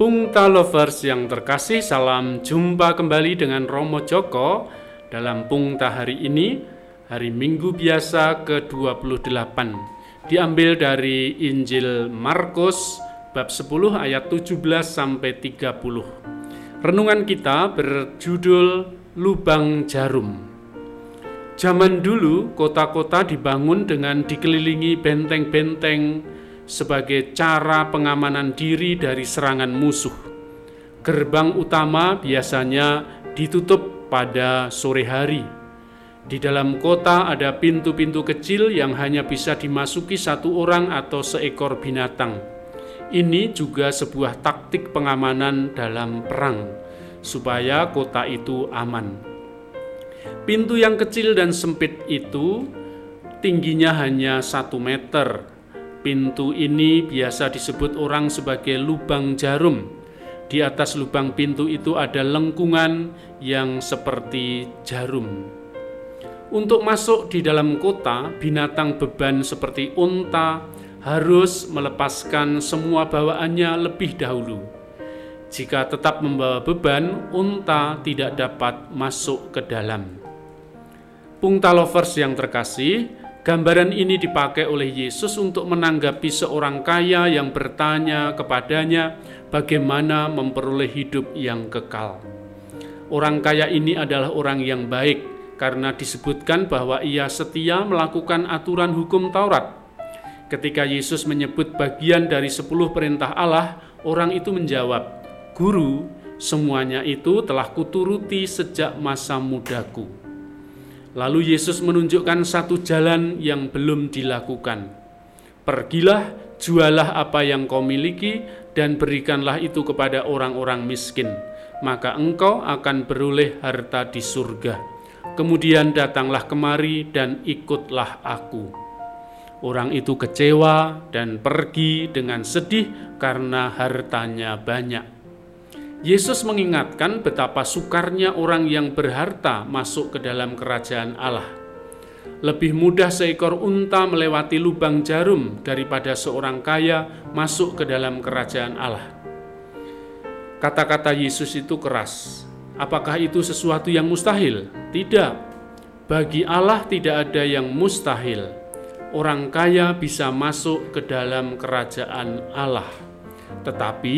Pungta Lovers yang terkasih, salam jumpa kembali dengan Romo Joko dalam Pungta hari ini, hari Minggu biasa ke-28. Diambil dari Injil Markus bab 10 ayat 17 sampai 30. Renungan kita berjudul Lubang Jarum. Zaman dulu kota-kota dibangun dengan dikelilingi benteng-benteng sebagai cara pengamanan diri dari serangan musuh. Gerbang utama biasanya ditutup pada sore hari. Di dalam kota ada pintu-pintu kecil yang hanya bisa dimasuki satu orang atau seekor binatang. Ini juga sebuah taktik pengamanan dalam perang, supaya kota itu aman. Pintu yang kecil dan sempit itu tingginya hanya satu meter Pintu ini biasa disebut orang sebagai lubang jarum. Di atas lubang pintu itu ada lengkungan yang seperti jarum. Untuk masuk di dalam kota, binatang beban seperti unta harus melepaskan semua bawaannya lebih dahulu. Jika tetap membawa beban, unta tidak dapat masuk ke dalam. Pungta lovers yang terkasih, Gambaran ini dipakai oleh Yesus untuk menanggapi seorang kaya yang bertanya kepadanya bagaimana memperoleh hidup yang kekal. Orang kaya ini adalah orang yang baik karena disebutkan bahwa ia setia melakukan aturan hukum Taurat. Ketika Yesus menyebut bagian dari sepuluh perintah Allah, orang itu menjawab, Guru, semuanya itu telah kuturuti sejak masa mudaku. Lalu Yesus menunjukkan satu jalan yang belum dilakukan. Pergilah, jualah apa yang kau miliki, dan berikanlah itu kepada orang-orang miskin, maka engkau akan beroleh harta di surga. Kemudian datanglah kemari dan ikutlah aku. Orang itu kecewa dan pergi dengan sedih karena hartanya banyak. Yesus mengingatkan betapa sukarnya orang yang berharta masuk ke dalam kerajaan Allah. Lebih mudah seekor unta melewati lubang jarum daripada seorang kaya masuk ke dalam kerajaan Allah. Kata-kata Yesus itu keras. Apakah itu sesuatu yang mustahil? Tidak. Bagi Allah tidak ada yang mustahil. Orang kaya bisa masuk ke dalam kerajaan Allah. Tetapi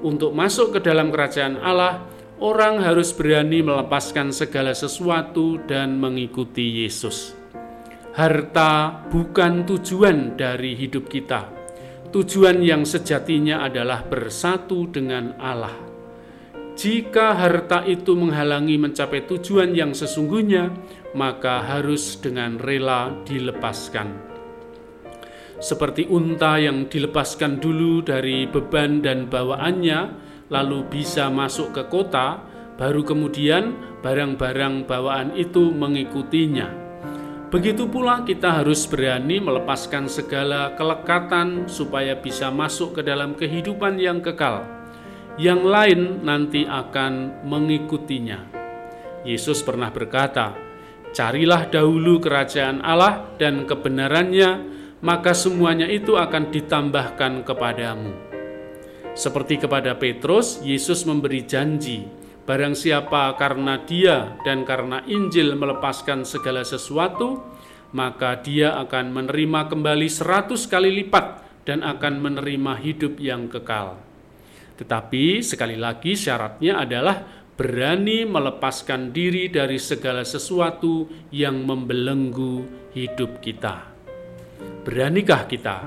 untuk masuk ke dalam kerajaan Allah, orang harus berani melepaskan segala sesuatu dan mengikuti Yesus. Harta bukan tujuan dari hidup kita. Tujuan yang sejatinya adalah bersatu dengan Allah. Jika harta itu menghalangi mencapai tujuan yang sesungguhnya, maka harus dengan rela dilepaskan seperti unta yang dilepaskan dulu dari beban dan bawaannya, lalu bisa masuk ke kota, baru kemudian barang-barang bawaan itu mengikutinya. Begitu pula kita harus berani melepaskan segala kelekatan supaya bisa masuk ke dalam kehidupan yang kekal. Yang lain nanti akan mengikutinya. Yesus pernah berkata, "Carilah dahulu kerajaan Allah dan kebenarannya, maka semuanya itu akan ditambahkan kepadamu. Seperti kepada Petrus, Yesus memberi janji, barang siapa karena dia dan karena Injil melepaskan segala sesuatu, maka dia akan menerima kembali seratus kali lipat dan akan menerima hidup yang kekal. Tetapi sekali lagi syaratnya adalah berani melepaskan diri dari segala sesuatu yang membelenggu hidup kita. Beranikah kita?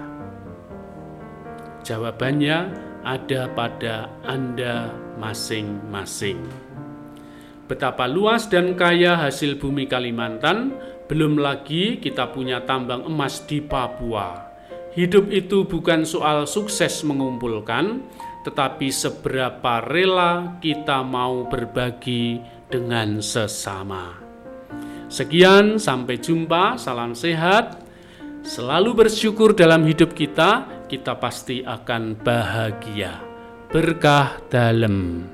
Jawabannya ada pada Anda masing-masing. Betapa luas dan kaya hasil bumi Kalimantan, belum lagi kita punya tambang emas di Papua. Hidup itu bukan soal sukses mengumpulkan, tetapi seberapa rela kita mau berbagi dengan sesama. Sekian, sampai jumpa. Salam sehat selalu bersyukur dalam hidup kita, kita pasti akan bahagia. Berkah dalam.